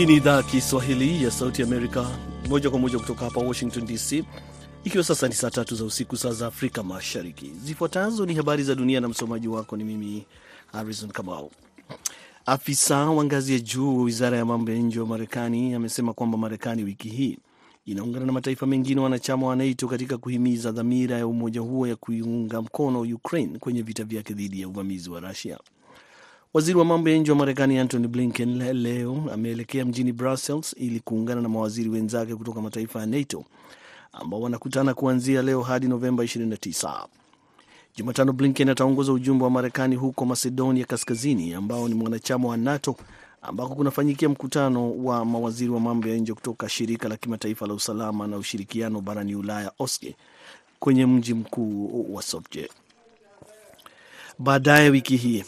Hii ni idhaa ya Kiswahili ya Sauti Amerika, moja kwa moja kutoka hapa Washington DC, ikiwa sasa ni saa tatu za usiku, saa za Afrika Mashariki. Zifuatazo ni habari za dunia na msomaji wako ni mimi Harrison Kamau. Afisa wa ngazi ya juu wa wizara ya mambo ya nje wa Marekani amesema kwamba Marekani wiki hii inaungana na mataifa mengine wanachama wa NATO katika kuhimiza dhamira ya umoja huo ya kuiunga mkono Ukraine kwenye vita vyake dhidi ya uvamizi wa Rusia. Waziri wa mambo ya nje wa Marekani Antony Blinken leo ameelekea mjini Brussels ili kuungana na mawaziri wenzake kutoka mataifa ya NATO ambao wanakutana kuanzia leo hadi Novemba 29. Jumatano, Blinken ataongoza ujumbe wa Marekani huko Macedonia Kaskazini, ambao ni mwanachama wa NATO, ambako kunafanyikia mkutano wa mawaziri wa mambo ya nje kutoka shirika la kimataifa la usalama na ushirikiano barani Ulaya, OSCE, kwenye mji mkuu wa Skopje. Baadaye wiki hii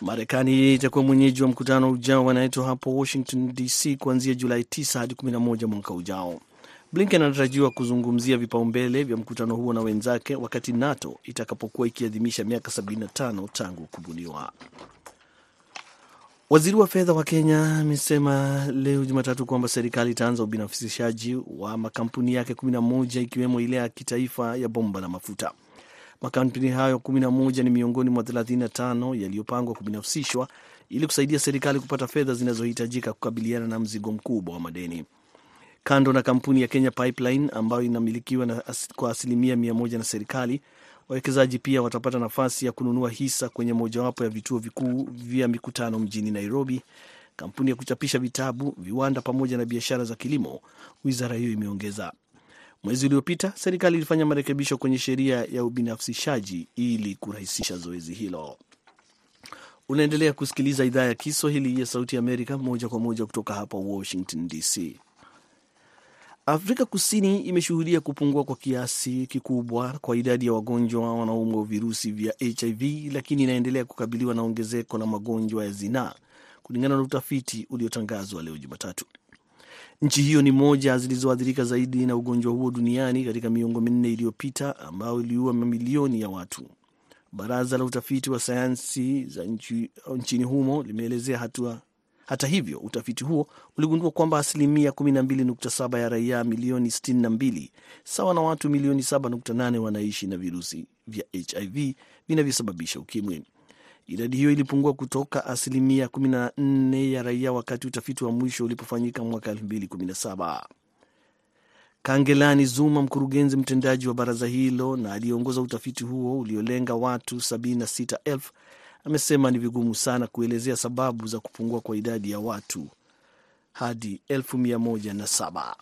Marekani itakuwa mwenyeji wa mkutano ujao wa NATO hapo Washington DC kuanzia Julai 9 hadi 11 mwaka ujao. Blinken anatarajiwa kuzungumzia vipaumbele vya mkutano huo na wenzake wakati NATO itakapokuwa ikiadhimisha miaka 75 tangu kubuniwa. Waziri wa fedha wa Kenya amesema leo Jumatatu kwamba serikali itaanza ubinafsishaji wa makampuni yake 11 ikiwemo ile ya kitaifa ya bomba la mafuta. Makampuni hayo 11 ni miongoni mwa 35 yaliyopangwa kubinafsishwa ili kusaidia serikali kupata fedha zinazohitajika kukabiliana na mzigo mkubwa wa madeni. Kando na kampuni ya Kenya Pipeline ambayo inamilikiwa na kwa asilimia mia moja na serikali, wawekezaji pia watapata nafasi ya kununua hisa kwenye mojawapo ya vituo vikuu vya mikutano mjini Nairobi, kampuni ya kuchapisha vitabu, viwanda pamoja na biashara za kilimo, wizara hiyo imeongeza. Mwezi uliopita serikali ilifanya marekebisho kwenye sheria ya ubinafsishaji ili kurahisisha zoezi hilo. Unaendelea kusikiliza idhaa ya Kiswahili ya Sauti ya Amerika moja kwa moja kutoka hapa Washington DC. Afrika Kusini imeshuhudia kupungua kwa kiasi kikubwa kwa idadi ya wagonjwa wanaoumwa virusi vya HIV, lakini inaendelea kukabiliwa na ongezeko la magonjwa ya zinaa, kulingana na utafiti uliotangazwa leo Jumatatu. Nchi hiyo ni moja zilizoathirika zaidi na ugonjwa huo duniani katika miongo minne iliyopita, ambao iliua mamilioni ya watu. Baraza la utafiti wa sayansi za nchi, nchini humo limeelezea hatua hata hivyo, utafiti huo uligundua kwamba asilimia 12.7 ya raia milioni 62 sawa na watu milioni 7.8 wanaishi na virusi vya HIV vinavyosababisha ukimwi. Idadi hiyo ilipungua kutoka asilimia 14 ya raia wakati utafiti wa mwisho ulipofanyika mwaka 2017. Kangelani Zuma, mkurugenzi mtendaji wa baraza hilo na aliyeongoza utafiti huo uliolenga watu 76,000 amesema ni vigumu sana kuelezea sababu za kupungua kwa idadi ya watu hadi 117,000.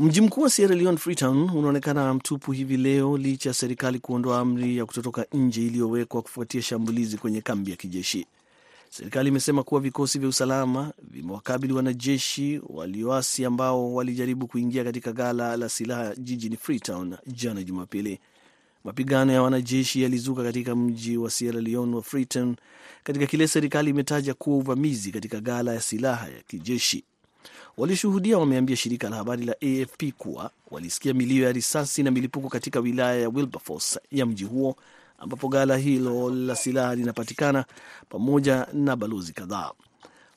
Mji mkuu wa Sierra Leone, Freetown, unaonekana mtupu hivi leo licha ya serikali kuondoa amri ya kutotoka nje iliyowekwa kufuatia shambulizi kwenye kambi ya kijeshi. Serikali imesema kuwa vikosi vya usalama vimewakabili wanajeshi walioasi ambao walijaribu kuingia katika ghala la silaha jijini Freetown jana Jumapili. Mapigano ya wanajeshi yalizuka katika mji wa Sierra Leone wa Freetown katika kile serikali imetaja kuwa uvamizi katika ghala ya silaha ya kijeshi. Walioshuhudia wameambia shirika la habari la AFP kuwa walisikia milio ya risasi na milipuko katika wilaya ya Wilberforce ya mji huo ambapo ghala hilo la silaha linapatikana pamoja na balozi kadhaa.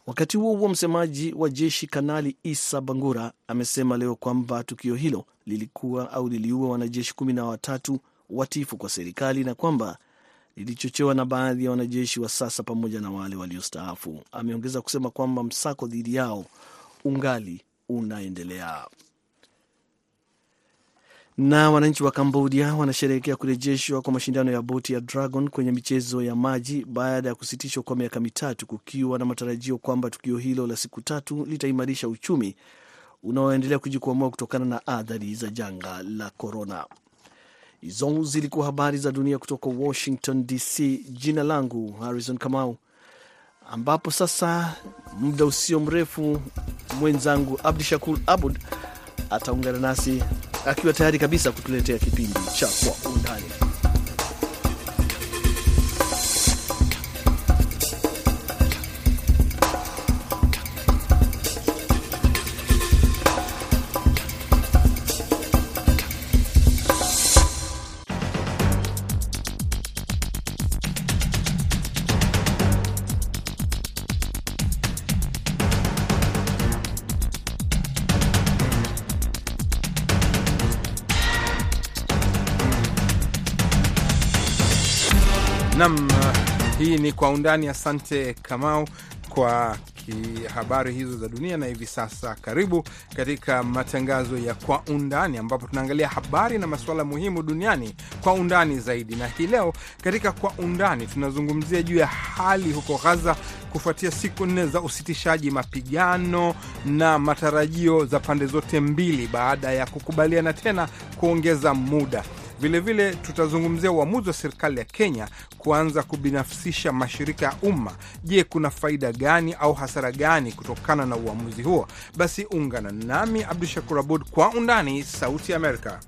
Wakati huo huo, msemaji wa jeshi Kanali Isa Bangura amesema leo kwamba tukio hilo lilikuwa au liliua wanajeshi kumi na watatu watifu kwa serikali na kwamba lilichochewa na baadhi ya wanajeshi wa sasa pamoja na wale waliostaafu. Ameongeza kusema kwamba msako dhidi yao ungali unaendelea. Na wananchi wa Kambodia wanasherehekea kurejeshwa kwa mashindano ya boti ya Dragon kwenye michezo ya maji baada ya kusitishwa kwa miaka mitatu, kukiwa na matarajio kwamba tukio hilo la siku tatu litaimarisha uchumi unaoendelea kujikwamua kutokana na athari za janga la korona. Hizo zilikuwa habari za dunia kutoka Washington DC. Jina langu Harrison Kamau, ambapo sasa muda usio mrefu mwenzangu Abdi Shakur Abud ataungana nasi akiwa tayari kabisa kutuletea kipindi cha Kwa Undani. Kwa Undani. Asante Kamau kwa habari hizo za dunia. Na hivi sasa, karibu katika matangazo ya Kwa Undani, ambapo tunaangalia habari na masuala muhimu duniani kwa undani zaidi. Na hii leo katika Kwa Undani tunazungumzia juu ya hali huko Gaza kufuatia siku nne za usitishaji mapigano na matarajio za pande zote mbili baada ya kukubaliana tena kuongeza muda. Vilevile tutazungumzia uamuzi wa serikali ya Kenya kuanza kubinafsisha mashirika ya umma. Je, kuna faida gani au hasara gani kutokana na uamuzi huo? Basi ungana nami Abdu Shakur Abud kwa undani, Sauti Amerika.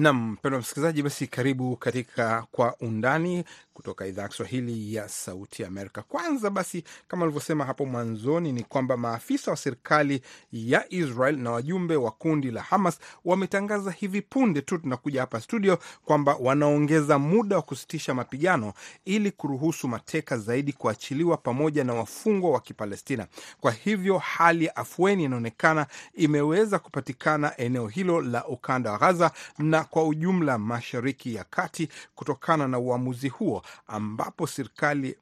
Nam mpendwa msikilizaji, basi karibu katika Kwa Undani kutoka idhaa ya Kiswahili ya Sauti Amerika. Kwanza basi, kama alivyosema hapo mwanzoni, ni kwamba maafisa wa serikali ya Israel na wajumbe wa kundi la Hamas wametangaza hivi punde tu tunakuja hapa studio kwamba wanaongeza muda wa kusitisha mapigano ili kuruhusu mateka zaidi kuachiliwa pamoja na wafungwa wa Kipalestina. Kwa hivyo hali ya afueni inaonekana imeweza kupatikana eneo hilo la ukanda wa Gaza na kwa ujumla Mashariki ya Kati kutokana na uamuzi huo ambapo serikali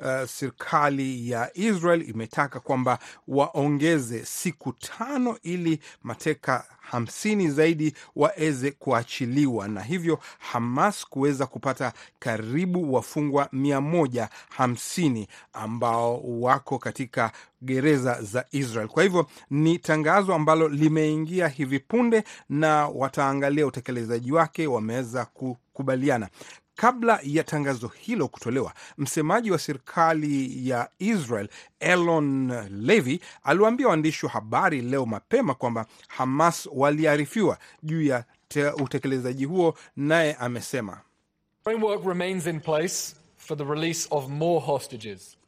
Uh, serikali ya Israel imetaka kwamba waongeze siku tano ili mateka hamsini zaidi waweze kuachiliwa na hivyo Hamas kuweza kupata karibu wafungwa mia moja hamsini ambao wako katika gereza za Israel. Kwa hivyo ni tangazo ambalo limeingia hivi punde na wataangalia utekelezaji wake, wameweza kukubaliana. Kabla ya tangazo hilo kutolewa, msemaji wa serikali ya Israel Elon Levy aliwaambia waandishi wa habari leo mapema kwamba Hamas waliarifiwa juu ya utekelezaji huo, naye amesema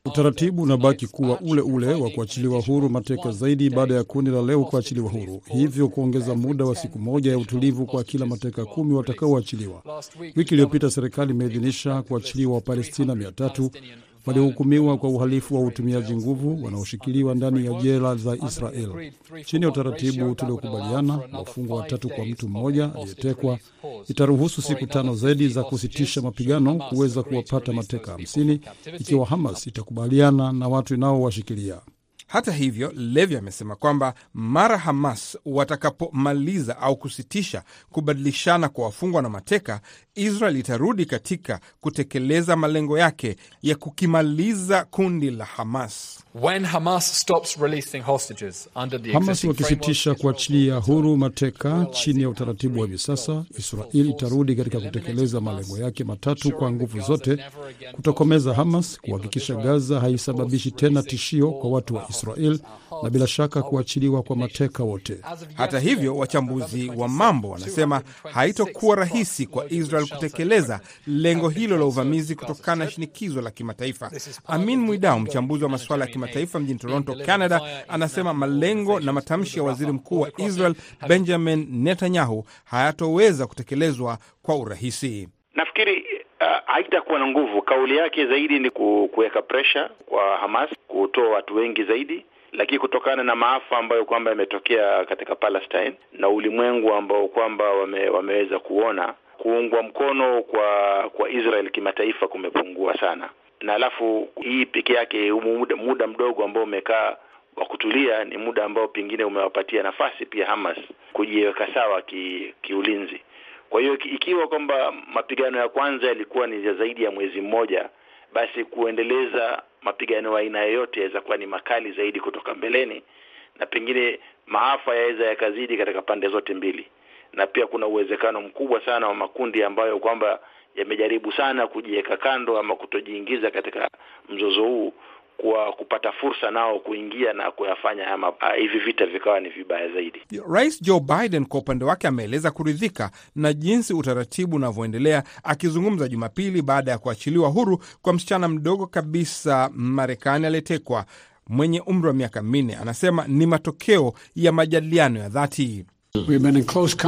Utaratibu unabaki kuwa ule ule wa kuachiliwa huru mateka zaidi baada ya kundi la leo kuachiliwa huru, hivyo kuongeza muda wa siku moja ya utulivu kwa kila mateka kumi watakaoachiliwa. Wiki iliyopita serikali imeidhinisha kuachiliwa Wapalestina mia tatu waliohukumiwa kwa uhalifu wa utumiaji nguvu wanaoshikiliwa ndani ya jela za Israel. Chini ya utaratibu tuliokubaliana, wafungwa watatu kwa mtu mmoja aliyetekwa, itaruhusu siku tano zaidi za kusitisha mapigano kuweza kuwapata mateka hamsini ikiwa Hamas itakubaliana na watu inaowashikilia. Hata hivyo, Levi amesema kwamba mara Hamas watakapomaliza au kusitisha kubadilishana kwa wafungwa na mateka, Israel itarudi katika kutekeleza malengo yake ya kukimaliza kundi la Hamas. When Hamas stops releasing hostages under the Hamas wakisitisha kuachilia huru mateka chini ya utaratibu wa hivi sasa, Israeli itarudi katika kutekeleza malengo yake matatu kwa nguvu zote: kutokomeza Hamas, kuhakikisha Gaza haisababishi tena tishio kwa watu wa Israel na bila shaka kuachiliwa kwa mateka wote. Hata hivyo, wachambuzi wa mambo wanasema haitokuwa rahisi kwa Israel kutekeleza lengo hilo la uvamizi kutokana na shinikizo la kimataifa. Amin Mwidau, mchambuzi wa masuala ya kimataifa mjini Toronto, Canada, anasema malengo na matamshi ya waziri mkuu wa Israel Benjamin Netanyahu hayatoweza kutekelezwa kwa urahisi. Nafikiri uh, haitakuwa na nguvu. Kauli yake zaidi ni kuweka presha kwa Hamas kutoa watu wengi zaidi, lakini kutokana na maafa ambayo kwamba yametokea katika Palestine na ulimwengu ambao kwamba wame, wameweza kuona kuungwa mkono kwa kwa Israel kimataifa kumepungua sana, na alafu hii peke yake muda, muda mdogo ambao umekaa wa kutulia ni muda ambao pengine umewapatia nafasi pia Hamas kujiweka sawa ki, kiulinzi. Kwa hiyo ikiwa kwamba mapigano ya kwanza yalikuwa ni zaidi ya mwezi mmoja, basi kuendeleza mapigano ya aina yoyote yaweza kuwa ni makali zaidi kutoka mbeleni, na pengine maafa yaweza yakazidi katika pande zote mbili, na pia kuna uwezekano mkubwa sana wa makundi ambayo kwamba yamejaribu sana kujiweka kando ama kutojiingiza katika mzozo huu kwa kupata fursa nao kuingia na kuyafanya haya ah, hivi vita vikawa ni vibaya zaidi. Rais Joe Biden kwa upande wake ameeleza kuridhika na jinsi utaratibu unavyoendelea, akizungumza Jumapili baada ya kuachiliwa huru kwa msichana mdogo kabisa Marekani aliyetekwa mwenye umri wa miaka minne. Anasema ni matokeo ya majadiliano ya dhati.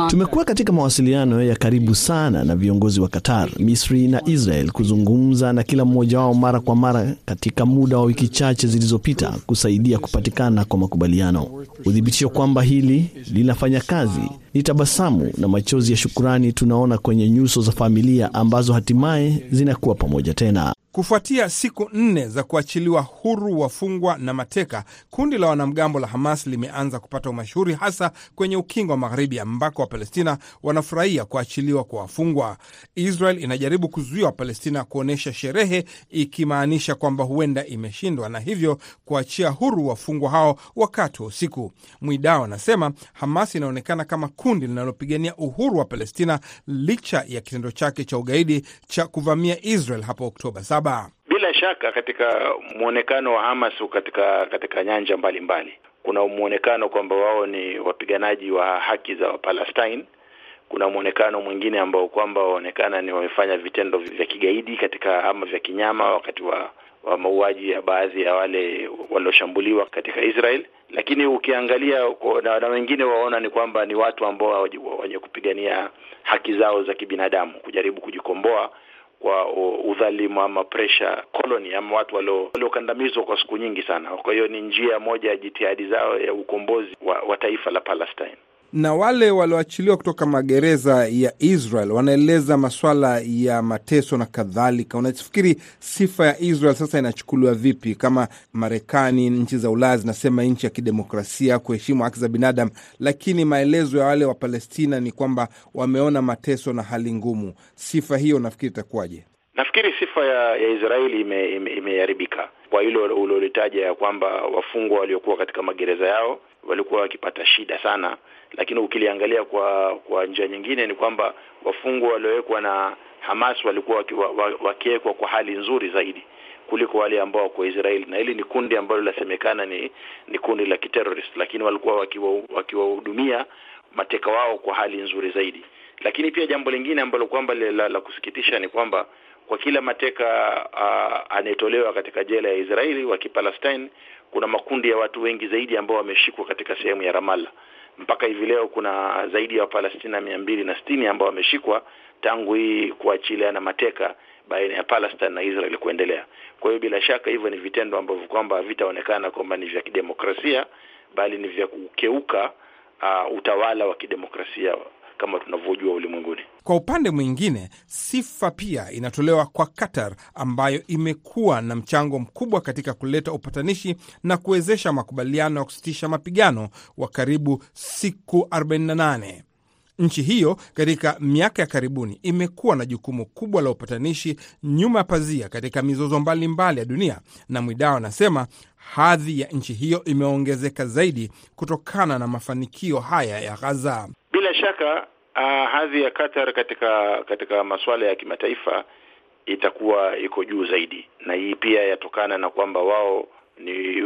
Tumekuwa katika mawasiliano ya karibu sana na viongozi wa Qatar, Misri na Israel kuzungumza na kila mmoja wao mara kwa mara katika muda wa wiki chache zilizopita kusaidia kupatikana kwa makubaliano. Uthibitisho kwamba hili linafanya kazi ni tabasamu na machozi ya shukurani tunaona kwenye nyuso za familia ambazo hatimaye zinakuwa pamoja tena. Kufuatia siku nne za kuachiliwa huru wafungwa na mateka, kundi la wanamgambo la Hamas limeanza kupata umashuhuri hasa kwenye ukingo wa Magharibi, ambako Wapalestina wanafurahia kuachiliwa kwa wafungwa. Israel inajaribu kuzuia Wapalestina kuonyesha sherehe, ikimaanisha kwamba huenda imeshindwa na hivyo kuachia huru wafungwa hao wakati wa usiku. Mwidao anasema Hamas inaonekana kama kundi linalopigania uhuru wa Palestina licha ya kitendo chake cha ugaidi cha kuvamia Israel hapo Oktoba saba. Bila shaka katika mwonekano wa Hamas katika katika nyanja mbalimbali mbali. Kuna mwonekano kwamba wao ni wapiganaji wa haki za Wapalestine. Kuna mwonekano mwingine ambao kwamba waonekana ni wamefanya vitendo vya kigaidi katika ama vya kinyama wakati wa wa mauaji ya baadhi ya wale walioshambuliwa katika Israel, lakini ukiangalia na, wengine waona ni kwamba ni watu ambao wenye kupigania haki zao za kibinadamu, kujaribu kujikomboa kwa udhalimu ama pressure colony ama watu waliokandamizwa kwa siku nyingi sana. Kwa hiyo ni njia moja ya jitihadi zao ya ukombozi wa, wa taifa la Palestine na wale walioachiliwa kutoka magereza ya Israel wanaeleza maswala ya mateso na kadhalika. Unafikiri sifa ya Israel sasa inachukuliwa vipi? Kama Marekani, nchi za Ulaya zinasema nchi ya kidemokrasia, kuheshimu haki za binadamu, lakini maelezo ya wale wa Palestina ni kwamba wameona mateso na hali ngumu. Sifa hiyo nafikiri itakuwaje? Nafikiri sifa ya, ya Israeli imeharibika ime, ime kwa hilo ulilolitaja ya kwamba wafungwa waliokuwa katika magereza yao walikuwa wakipata shida sana, lakini ukiliangalia kwa kwa njia nyingine ni kwamba wafungwa waliowekwa na Hamas walikuwa wakiwekwa kwa hali nzuri zaidi kuliko wale ambao wako Israeli, na hili ni kundi ambalo linasemekana ni ni kundi la kiterrorist, lakini walikuwa wakiwahudumia wakiwa mateka wao kwa hali nzuri zaidi. Lakini pia jambo lingine ambalo kwamba la, la kusikitisha ni kwamba kwa kila mateka anayetolewa katika jela ya Israeli wa Kipalestine kuna makundi ya watu wengi zaidi ambao wameshikwa katika sehemu ya Ramala. Mpaka hivi leo kuna zaidi ya Wapalestina mia mbili na sitini ambao wameshikwa tangu hii kuachiliana mateka baina ya Palestine na Israel kuendelea. Kwa hiyo bila shaka hivyo ni vitendo ambavyo kwamba havitaonekana kwamba ni vya kidemokrasia, bali ni vya kukeuka uh, utawala wa kidemokrasia kama tunavyojua ulimwenguni. Kwa upande mwingine, sifa pia inatolewa kwa Qatar ambayo imekuwa na mchango mkubwa katika kuleta upatanishi na kuwezesha makubaliano ya kusitisha mapigano wa karibu siku 48. Nchi hiyo katika miaka ya karibuni imekuwa na jukumu kubwa la upatanishi nyuma ya pazia katika mizozo mbalimbali mbali ya dunia, na Mwidao anasema hadhi ya nchi hiyo imeongezeka zaidi kutokana na mafanikio haya ya Gaza. Shaka uh, hadhi ya Qatar katika katika masuala ya kimataifa itakuwa iko juu zaidi, na hii pia yatokana na kwamba wao ni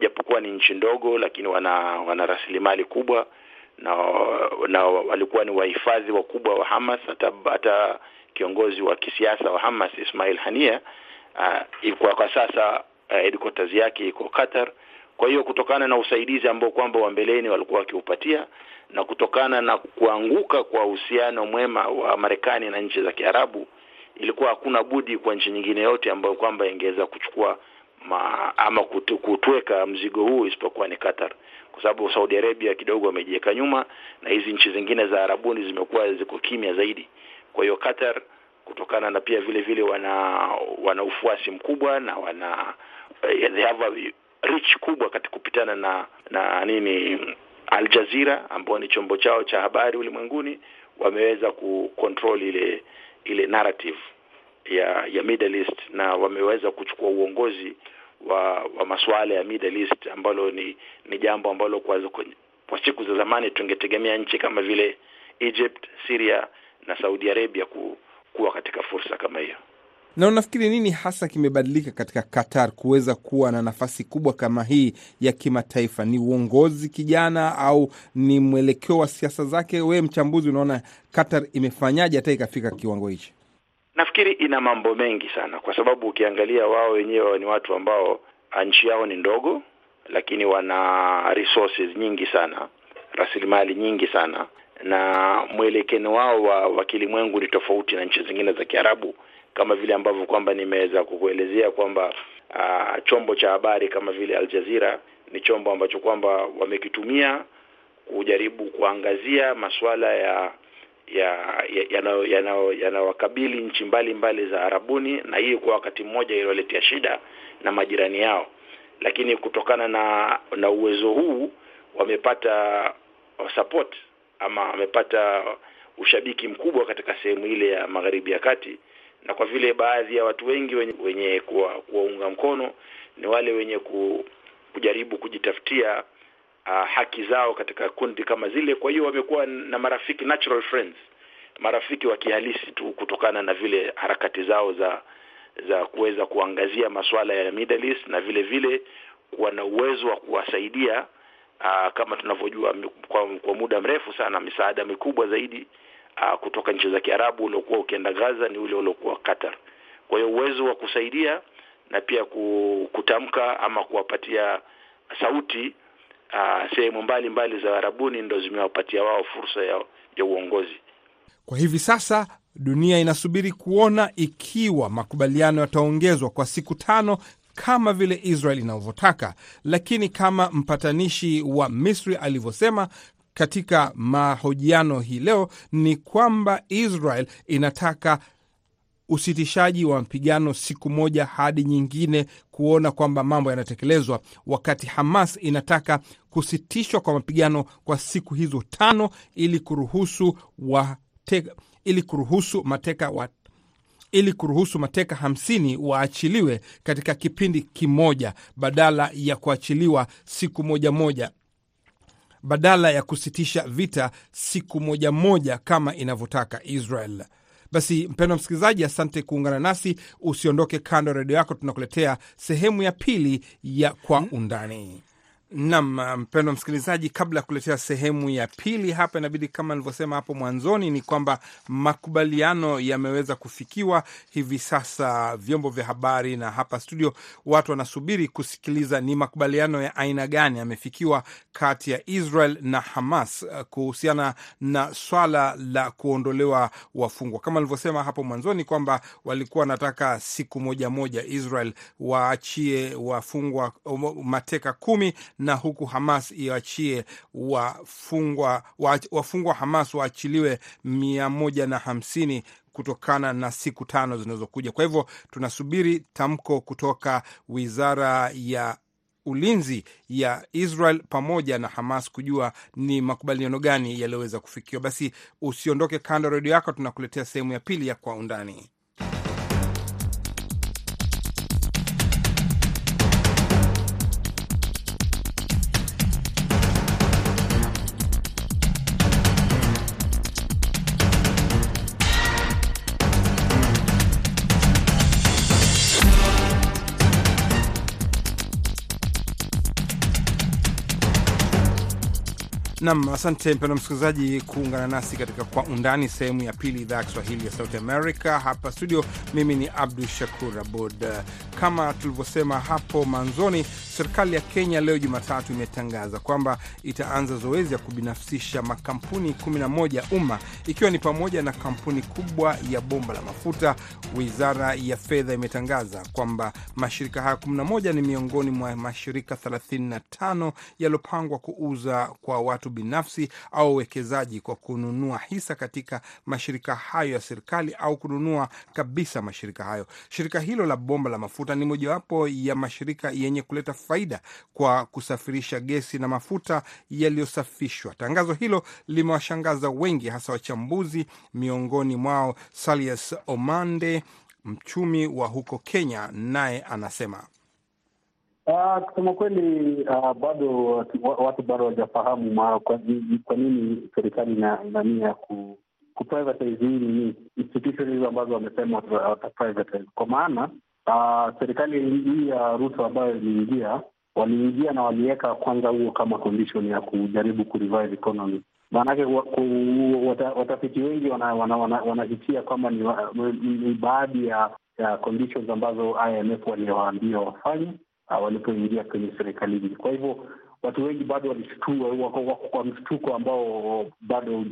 japokuwa ni nchi ndogo, lakini wana wana rasilimali kubwa na na walikuwa ni wahifadhi wakubwa wa Hamas. Hata hata kiongozi wa kisiasa wa Hamas Ismail Hania uh, kwa, kwa sasa uh, headquarters yake iko Qatar. Kwa hiyo kutokana na usaidizi ambao kwamba wa mbeleni walikuwa wakiupatia na kutokana na kuanguka kwa uhusiano mwema wa Marekani na nchi za Kiarabu, ilikuwa hakuna budi kwa nchi nyingine yote ambayo kwamba ingeweza kuchukua ma, ama kutu, kutweka mzigo huu isipokuwa ni Qatar, kwa sababu Saudi Arabia kidogo wamejiweka nyuma na hizi nchi zingine za Arabuni zimekuwa ziko kimya zaidi. Kwa hiyo Qatar kutokana na pia vile vile wana wana ufuasi mkubwa na wana they have a reach kubwa katika kupitana na na nini Al Jazeera ambao ni chombo chao cha habari ulimwenguni, wameweza kucontrol ile ile narrative ya ya Middle East na wameweza kuchukua uongozi wa wa masuala ya Middle East ambalo ni ni jambo ambalo kwa, kwa siku za zamani tungetegemea nchi kama vile Egypt, Syria na Saudi Arabia ku, kuwa katika fursa kama hiyo. Na unafikiri nini hasa kimebadilika katika Qatar kuweza kuwa na nafasi kubwa kama hii ya kimataifa? Ni uongozi kijana au ni mwelekeo wa siasa zake? Wewe mchambuzi, unaona Qatar imefanyaje hata ikafika kiwango hichi? Nafikiri ina mambo mengi sana, kwa sababu ukiangalia wao wenyewe ni watu ambao nchi yao ni ndogo, lakini wana resources nyingi sana, rasilimali nyingi sana, na mwelekeo wao wa, wa kilimwengu ni tofauti na nchi zingine za Kiarabu, kama vile ambavyo kwamba nimeweza kukuelezea kwamba uh, chombo cha habari kama vile Al Jazeera ni chombo ambacho kwamba wamekitumia kujaribu kuangazia masuala ya yanayowakabili ya, ya nchi mbalimbali za Arabuni, na hii kwa wakati mmoja iliwaletea shida na majirani yao, lakini kutokana na na uwezo huu wamepata support ama wamepata ushabiki mkubwa katika sehemu ile ya magharibi ya kati, na kwa vile baadhi ya watu wengi wenye, wenye kuwaunga mkono ni wale wenye ku, kujaribu kujitafutia uh, haki zao katika kundi kama zile. Kwa hiyo wamekuwa na marafiki, natural friends, marafiki wa kihalisi tu, kutokana na vile harakati zao za za kuweza kuangazia masuala ya Middle East na vile vile kuwa na uwezo wa kuwasaidia uh, kama tunavyojua kwa, kwa muda mrefu sana misaada mikubwa zaidi uh, kutoka nchi za Kiarabu uliokuwa ukienda Gaza ni ule uliokuwa Qatar. Kwa hiyo uwezo wa kusaidia na pia kutamka ama kuwapatia sauti uh, sehemu mbalimbali za Arabuni ndo zimewapatia wao fursa ya, ya uongozi. Kwa hivi sasa dunia inasubiri kuona ikiwa makubaliano yataongezwa kwa siku tano kama vile Israel inavyotaka, lakini kama mpatanishi wa Misri alivyosema katika mahojiano hii leo ni kwamba Israel inataka usitishaji wa mapigano siku moja hadi nyingine, kuona kwamba mambo yanatekelezwa, wakati Hamas inataka kusitishwa kwa mapigano kwa siku hizo tano ili kuruhusu wateka, ili kuruhusu mateka wa ili kuruhusu mateka hamsini waachiliwe katika kipindi kimoja badala ya kuachiliwa siku moja moja badala ya kusitisha vita siku moja moja kama inavyotaka Israel. Basi mpendwa msikilizaji, asante kuungana nasi. Usiondoke kando ya redio yako, tunakuletea sehemu ya pili ya Kwa Undani. Nam mpendwa msikilizaji, kabla ya kuletea sehemu ya pili hapa, inabidi kama nilivyosema hapo mwanzoni, ni kwamba makubaliano yameweza kufikiwa hivi sasa. Vyombo vya habari na hapa studio, watu wanasubiri kusikiliza ni makubaliano ya aina gani yamefikiwa kati ya Israel na Hamas kuhusiana na swala la kuondolewa wafungwa. Kama nilivyosema hapo mwanzoni kwamba walikuwa wanataka siku moja moja Israel waachie wafungwa mateka kumi na huku Hamas iachie wafungwa wafungwa Hamas waachiliwe mia moja na hamsini kutokana na siku tano zinazokuja. Kwa hivyo tunasubiri tamko kutoka wizara ya ulinzi ya Israel pamoja na Hamas kujua ni makubaliano gani yaliyoweza kufikiwa. Basi usiondoke kando redio yako, tunakuletea sehemu ya pili ya Kwa Undani. Nam, asante mpendwa msikilizaji kuungana nasi katika Kwa Undani sehemu ya pili, idhaa ya Kiswahili ya Sauti Amerika hapa studio. Mimi ni Abdu Shakur Abud. Kama tulivyosema hapo mwanzoni, serikali ya Kenya leo Jumatatu imetangaza kwamba itaanza zoezi ya kubinafsisha makampuni 11 ya umma ikiwa ni pamoja na kampuni kubwa ya bomba la mafuta. Wizara ya Fedha imetangaza kwamba mashirika haya 11 ni miongoni mwa mashirika 35 yaliyopangwa kuuza kwa watu binafsi au wawekezaji kwa kununua hisa katika mashirika hayo ya serikali au kununua kabisa mashirika hayo. Shirika hilo la bomba la mafuta ni mojawapo ya mashirika yenye kuleta faida kwa kusafirisha gesi na mafuta yaliyosafishwa. Tangazo hilo limewashangaza wengi, hasa wachambuzi, miongoni mwao Salius Omande, mchumi wa huko Kenya, naye anasema Uh, kusema kweli uh, bado watu bado hawajafahamu kwa nini serikali ina nia ya ku kuprivatize hii ni institution hizo ambazo wamesema wataprivatize. Kwa maana uh, serikali hii ya Ruto ambayo iliingia, waliingia na waliweka kwanza huo kama condition ya kujaribu kurevive economy. Maanake watafiti wengi wanahitia wana, wana, wana kwamba ni, ni baadhi ya, ya conditions ambazo IMF waliwaambia wafanye walipoingia kwenye serikali hii. Kwa hivyo watu wengi bado walishtua, wako wako kwa mshtuko ambao bado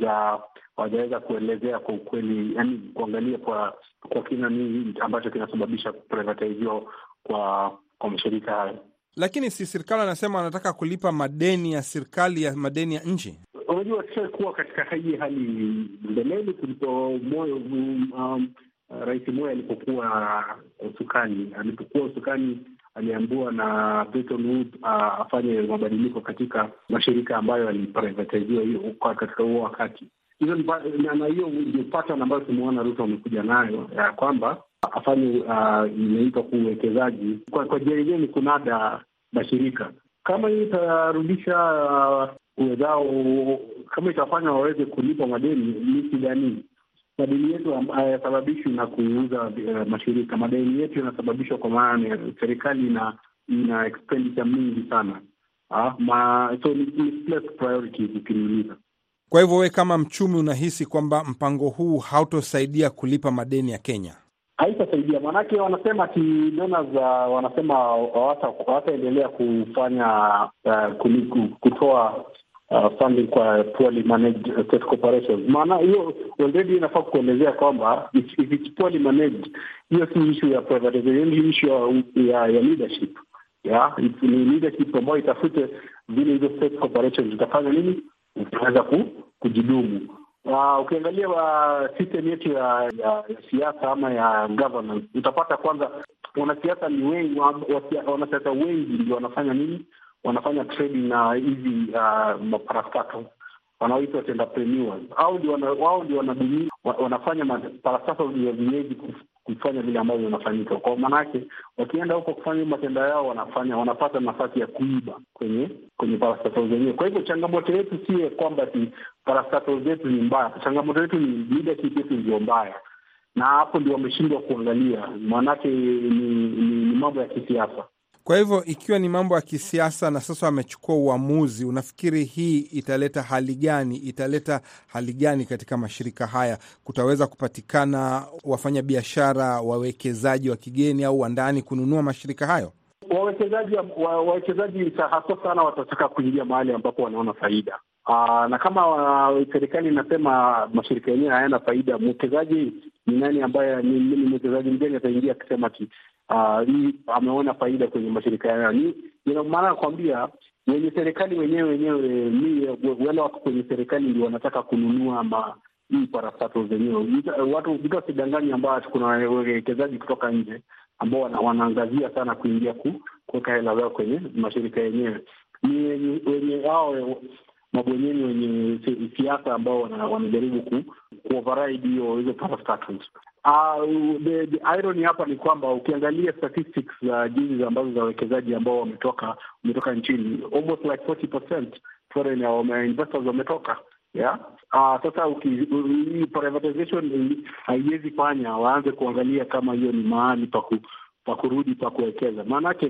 hawajaweza kuelezea kwa ukweli, yani kuangalia kwa kwa kina nini ambacho kinasababisha kuprivatiziwa kwa kwa mashirika hayo. Lakini si serikali anasema anataka kulipa madeni ya serikali ya madeni ya nchi. Unajua, tushakuwa katika hii hali mbeleni kulipo moyo um, Rais Moi alipokuwa usukani, alipokuwa usukani aliambiwa na Bretton Woods uh, afanye mabadiliko katika mashirika ambayo yaliprivatiziwa katika huo wakati. Hizo na hiyo ndio pattern ambayo tumeona Ruto amekuja nayo ya kwamba afanye uh, inaitwa kuuwekezaji kwa, kwa njia yenyewe ni kunada mashirika. Kama hii itarudisha uwezao, kama itafanya waweze kulipa madeni, ni shida nini? Madeni yetu hayasababishwi na kuuza uh, mashirika. Madeni yetu yanasababishwa kwa maana serikali ina ina expenditure mingi sana ah, ma, so ni priorities ukiniuliza. Kwa hivyo we kama mchumi unahisi kwamba mpango huu hautosaidia kulipa madeni ya Kenya? Haitasaidia, maanake wanasema ati donors uh, wanasema hawataendelea kufanya uh, kutoa uh, funding kwa poorly managed state corporations. Maana hiyo already inafaa kuelezea kwamba if it's poorly managed, hiyo si issue ya privatization, ni issue ya, ya leadership yeah, ni leadership ambayo itafute vile hizo state corporations zitafanya nini, zitaweza ku, kujidumu. Uh, ukiangalia uh, system yetu ya, ya, ya siasa ama ya governance utapata kwanza wanasiasa ni wengi, wanasiasa wengi ndio wanafanya nini, wanafanya trading na hizi uh, maparastato wanaoitwa entrepreneurs au ndio wao ndio wanadumia wanafanya maparastato ya vienyeji kufanya vile ambavyo wanafanyika Kwa maanake wakienda huko kufanya matendo yao, wanafanya wanapata nafasi ya kuiba kwenye kwenye parastato zenyewe. Kwa hivyo changamoto yetu si kwamba si parastato zetu ni mbaya, changamoto yetu ni leadership yetu ndio mbaya, na hapo ndio wameshindwa kuangalia, maanake ni, ni, ni mambo ya kisiasa. Kwa hivyo ikiwa ni mambo ya kisiasa na sasa wamechukua uamuzi, unafikiri hii italeta hali gani? Italeta hali gani katika mashirika haya? Kutaweza kupatikana wafanyabiashara, wawekezaji wa kigeni au wa ndani kununua mashirika hayo? Wawekezaji wawekezaji haswa sana watataka kuingia mahali ambapo wanaona faida. Aa, na kama serikali inasema mashirika yenyewe hayana faida, mwekezaji ni nani ambaye ni, mwekezaji mgeni ataingia akisema ki Uh, ameona faida kwenye mashirika yao. Ni ina maana nakwambia, wenye serikali wenyewe wenyewe mi wale wako kwenye serikali ndio wanataka kununua ma hii parastato zenyewe. Watu vitu wasidangani, ambao kuna wawekezaji kutoka nje ambao wana, wanaangazia sana kuingia ku, kuweka hela zao kwenye mashirika yenyewe. Ni wenye hao mabwenyenye wenye siasa ambao wanajaribu ku kuoverride hiyo hizo parastatals. Uh, the, the irony hapa ni kwamba ukiangalia statistics za uh, jinsi ambazo za wawekezaji ambao wametoka wametoka nchini almost like 40% foreign investors wametoka yeah. Uh, sasa hii privatization haiwezi fanya waanze kuangalia kama hiyo ni mahali pa pa kurudi pa kuwekeza, maanake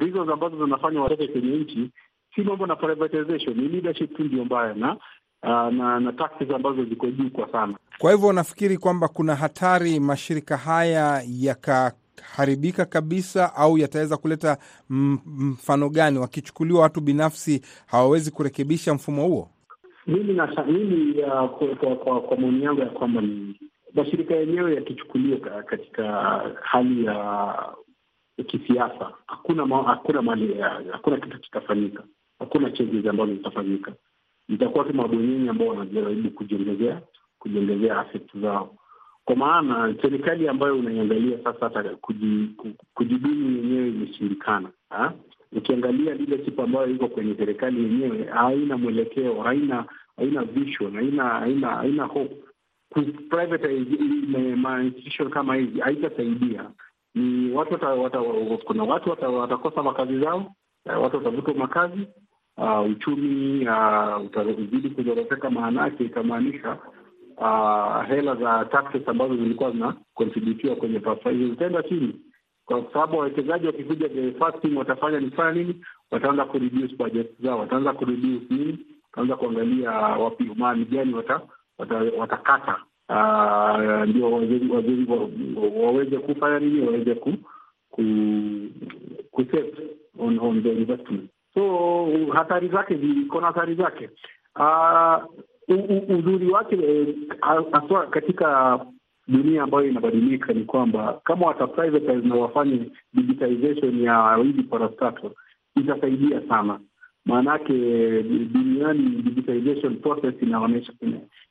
reasons ambazo zinafanya watoke kwenye nchi si mambo na privatization, ni leadership tu ndio mbaya na Uh, na na taxes ambazo ziko juu kwa sana. Kwa hivyo unafikiri kwamba kuna hatari mashirika haya yakaharibika kabisa, au yataweza kuleta mfano gani? Wakichukuliwa watu binafsi hawawezi kurekebisha mfumo huo? Mimi na mimi uh, kwa, kwa, kwa maoni yangu ya kwamba ni mashirika yenyewe yakichukuliwa katika hali ya kisiasa, hakuna ma, hakuna mali, hakuna kitu kitafanyika, hakuna changes ambazo zitafanyika itakuwa tu mabwenyenye ambao wanajaribu kujiongezea kujiongezea assets zao, kwa maana serikali ambayo unaiangalia sasa hata kujidumi yenyewe imeshindikana. Ukiangalia leadership ambayo iko kwenye serikali yenyewe haina mwelekeo, haina haina vision, haina haina haina hope. Institution kama hizi haitasaidia. Ni watu wata, wata, kuna watu watakosa wata makazi zao, watu watavutwa makazi Uh, uchumi uh, utazidi kuzoroteka, maanake itamaanisha uh, hela za taxes ambazo zilikuwa zina contributiwa kwenye pasa hizi zitaenda chini, kwa sababu wawekezaji wakikuja, thing watafanya ni kufanya nini? Wataanza kureduce budget zao, wataanza kureduce nini, wataanza kuangalia wapi mali gani wata, wata, watakata. Ndio waweze kufanya nini, waweze ku, ku, ku save on, on the investment so hatari zake ziko na hatari zake. Uh, uzuri wake haswa katika dunia ambayo inabadilika ni kwamba kama wata na wafanye digitization ya hizi parastatal itasaidia sana. Maanake duniani digitization process inaonyesha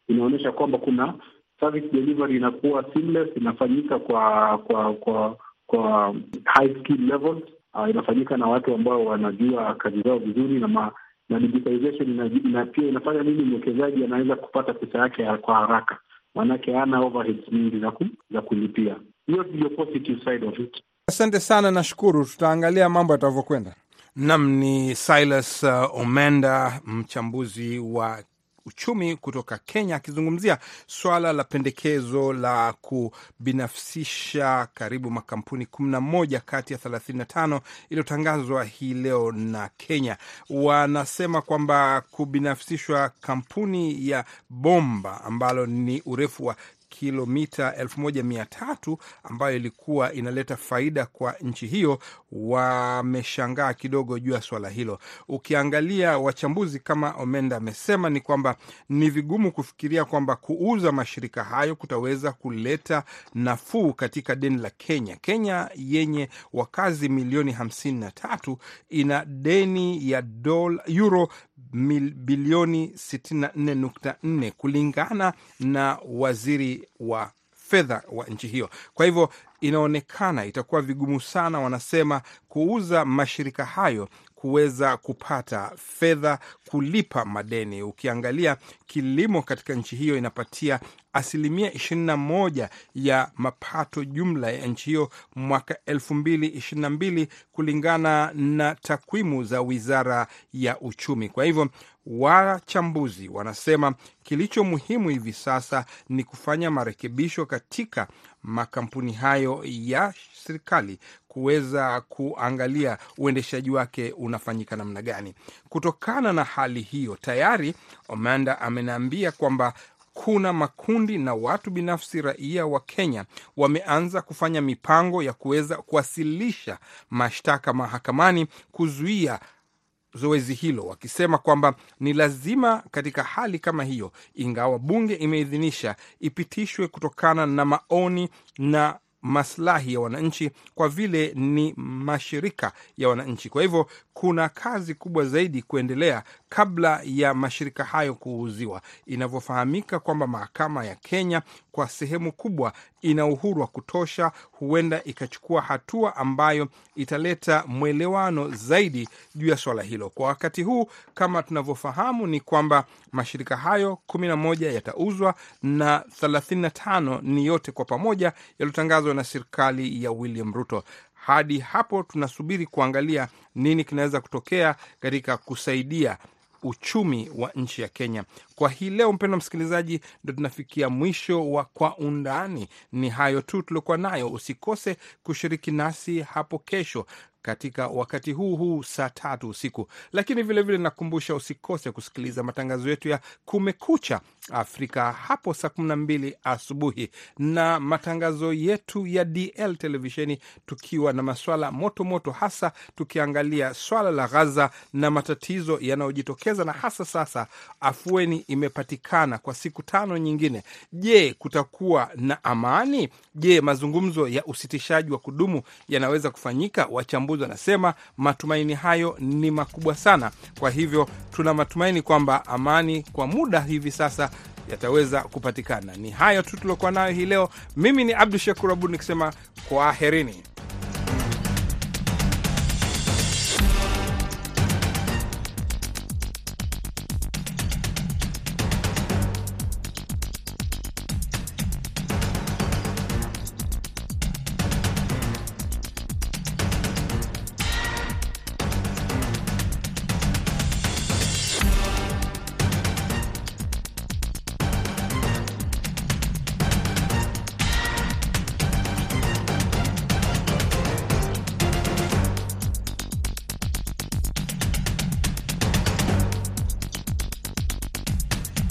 inaonyesha kwamba kuna service delivery inakuwa seamless, inafanyika kwa kwa kwa kwa high skill levels. Uh, inafanyika na watu ambao wanajua kazi zao vizuri na ma, na digitalization ina, ina pia inafanya nini, mwekezaji anaweza kupata pesa yake kwa haraka, maanake hana overheads nyingi za, ku, za kulipia. Hiyo ndio positive side of it. Asante sana, nashukuru. Tutaangalia mambo yatavyokwenda. Nam ni Silas uh, Omenda, mchambuzi wa uchumi kutoka Kenya akizungumzia swala la pendekezo la kubinafsisha karibu makampuni kumi na moja kati ya thelathini na tano iliyotangazwa hii leo na Kenya. Wanasema kwamba kubinafsishwa kampuni ya bomba ambalo ni urefu wa kilomita elfu moja mia tatu ambayo ilikuwa inaleta faida kwa nchi hiyo, wameshangaa kidogo juu ya swala hilo. Ukiangalia wachambuzi kama Omenda amesema ni kwamba ni vigumu kufikiria kwamba kuuza mashirika hayo kutaweza kuleta nafuu katika deni la Kenya. Kenya yenye wakazi milioni hamsini na tatu ina deni ya dola euro bilioni 64.4 kulingana na waziri wa fedha wa nchi hiyo. Kwa hivyo inaonekana itakuwa vigumu sana, wanasema, kuuza mashirika hayo kuweza kupata fedha kulipa madeni. Ukiangalia kilimo katika nchi hiyo inapatia asilimia ishirini na moja ya mapato jumla ya nchi hiyo mwaka elfu mbili ishirini na mbili kulingana na takwimu za wizara ya uchumi. Kwa hivyo wachambuzi wanasema kilicho muhimu hivi sasa ni kufanya marekebisho katika makampuni hayo ya serikali kuweza kuangalia uendeshaji wake unafanyika namna gani. Kutokana na hali hiyo, tayari Omanda amenaambia kwamba kuna makundi na watu binafsi raia wa Kenya wameanza kufanya mipango ya kuweza kuwasilisha mashtaka mahakamani kuzuia zoezi hilo, wakisema kwamba ni lazima katika hali kama hiyo, ingawa bunge imeidhinisha, ipitishwe kutokana na maoni na maslahi ya wananchi, kwa vile ni mashirika ya wananchi. Kwa hivyo kuna kazi kubwa zaidi kuendelea kabla ya mashirika hayo kuuziwa. Inavyofahamika kwamba mahakama ya Kenya kwa sehemu kubwa ina uhuru wa kutosha, huenda ikachukua hatua ambayo italeta mwelewano zaidi juu ya swala hilo. Kwa wakati huu, kama tunavyofahamu, ni kwamba mashirika hayo kumi na moja yatauzwa na thelathini na tano ni yote kwa pamoja yaliyotangazwa na serikali ya William Ruto. Hadi hapo tunasubiri kuangalia nini kinaweza kutokea katika kusaidia uchumi wa nchi ya Kenya. Kwa hii leo, mpendwa msikilizaji, ndo tunafikia mwisho wa Kwa Undani. Ni hayo tu tuliokuwa nayo. Usikose kushiriki nasi hapo kesho katika wakati huu huu saa tatu usiku, lakini vilevile nakumbusha usikose kusikiliza matangazo yetu ya Kumekucha Afrika hapo saa kumi na mbili asubuhi na matangazo yetu ya DL televisheni, tukiwa na maswala moto moto, hasa tukiangalia swala la Gaza na matatizo yanayojitokeza, na hasa sasa afueni imepatikana kwa siku tano nyingine. Je, kutakuwa na amani? Je, mazungumzo ya usitishaji wa kudumu yanaweza kufanyika? Wachambuzi wanasema matumaini hayo ni makubwa sana. Kwa hivyo tuna matumaini kwamba amani kwa muda hivi sasa yataweza kupatikana. Ni hayo tu tuliokuwa nayo hii leo. Mimi ni Abdu Shakur Abud nikisema kwaherini.